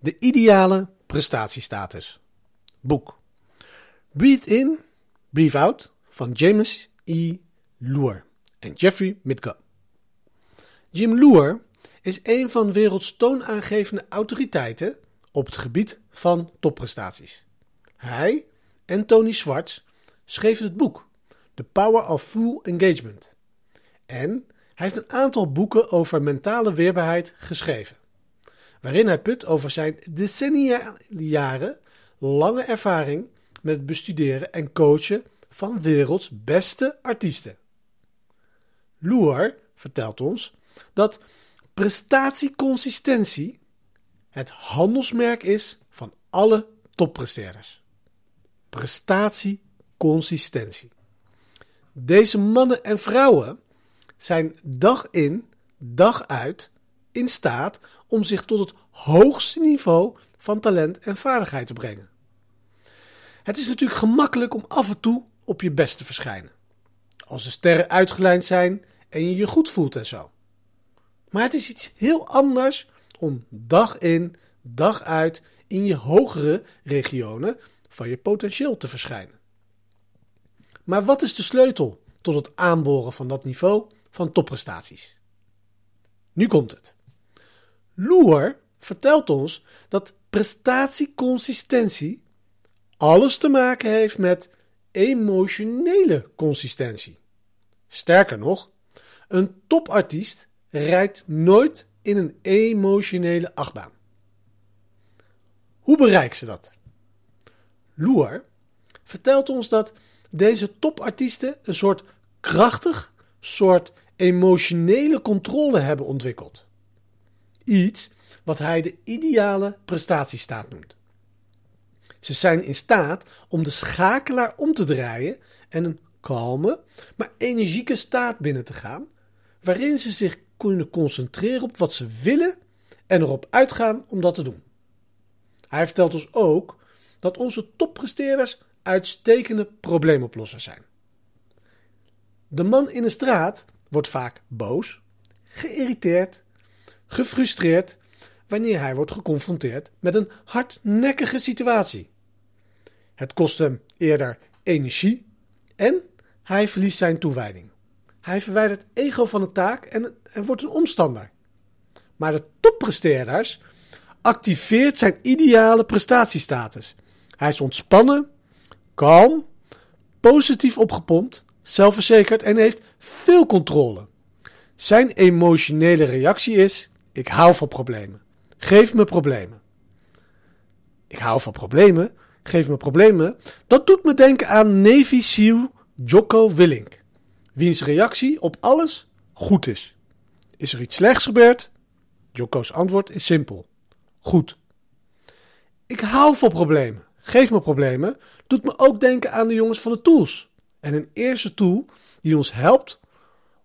De ideale prestatiestatus. Boek. Breathe In, Breathe Out van James E. Loer en Jeffrey Mitko. Jim Loer is een van de werelds toonaangevende autoriteiten op het gebied van topprestaties. Hij en Tony Schwartz schreven het boek The Power of Full Engagement. En hij heeft een aantal boeken over mentale weerbaarheid geschreven, waarin hij put over zijn decennia jaren lange ervaring met het bestuderen en coachen van werelds beste artiesten. Loer vertelt ons dat prestatieconsistentie het handelsmerk is van alle toppresteerders. Prestatieconsistentie. Deze mannen en vrouwen zijn dag in, dag uit in staat om zich tot het hoogste niveau van talent en vaardigheid te brengen. Het is natuurlijk gemakkelijk om af en toe op je best te verschijnen. Als de sterren uitgelijnd zijn en je je goed voelt en zo. Maar het is iets heel anders om dag in, dag uit in je hogere regionen van je potentieel te verschijnen. Maar wat is de sleutel tot het aanboren van dat niveau van topprestaties? Nu komt het. Loer vertelt ons dat prestatieconsistentie alles te maken heeft met emotionele consistentie. Sterker nog, een topartiest rijdt nooit in een emotionele achtbaan. Hoe bereikt ze dat? Loer vertelt ons dat deze topartiesten een soort krachtig, soort emotionele controle hebben ontwikkeld. Iets wat hij de ideale prestatiestaat noemt. Ze zijn in staat om de schakelaar om te draaien en een kalme, maar energieke staat binnen te gaan, waarin ze zich kunnen concentreren op wat ze willen en erop uitgaan om dat te doen. Hij vertelt ons ook dat onze toppresteerders uitstekende probleemoplossers zijn. De man in de straat wordt vaak boos, geïrriteerd, gefrustreerd wanneer hij wordt geconfronteerd met een hardnekkige situatie. Het kost hem eerder energie en hij verliest zijn toewijding. Hij verwijdert ego van de taak en, wordt een omstander. Maar de toppresteerders activeert zijn ideale prestatiestatus. Hij is ontspannen, kalm, positief opgepompt, zelfverzekerd en heeft veel controle. Zijn emotionele reactie is: ik hou van problemen. Geef me problemen. Ik hou van problemen. Geef me problemen. Dat doet me denken aan Navy SEAL Jocko Willink. Wiens reactie op alles goed is. Is er iets slechts gebeurd? Jocko's antwoord is simpel. Goed. Ik hou van problemen. Geef me problemen. Doet me ook denken aan de jongens van de tools. En een eerste tool die ons helpt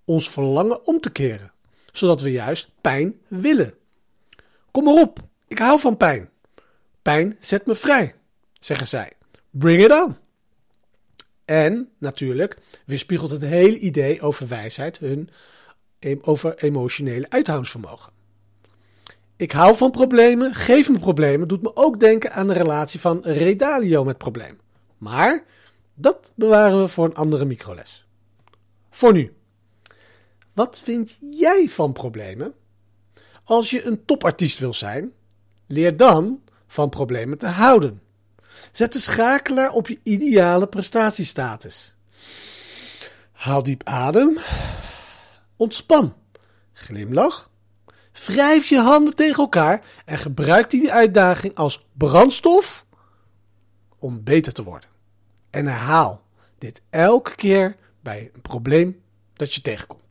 ons verlangen om te keren. Zodat we juist pijn willen. Kom maar op, ik hou van pijn. Pijn zet me vrij, zeggen zij. Bring it on. En natuurlijk weerspiegelt het hele idee over wijsheid hun over emotionele uithoudingsvermogen. Ik hou van problemen, geef me problemen, doet me ook denken aan de relatie van Redalio met probleem. Maar dat bewaren we voor een andere microles. Voor nu. Wat vind jij van problemen? Als je een topartiest wil zijn, leer dan van problemen te houden. Zet de schakelaar op je ideale prestatiestatus. Haal diep adem. Ontspan. Glimlach. Wrijf je handen tegen elkaar en gebruik die uitdaging als brandstof om beter te worden. En herhaal dit elke keer bij een probleem dat je tegenkomt.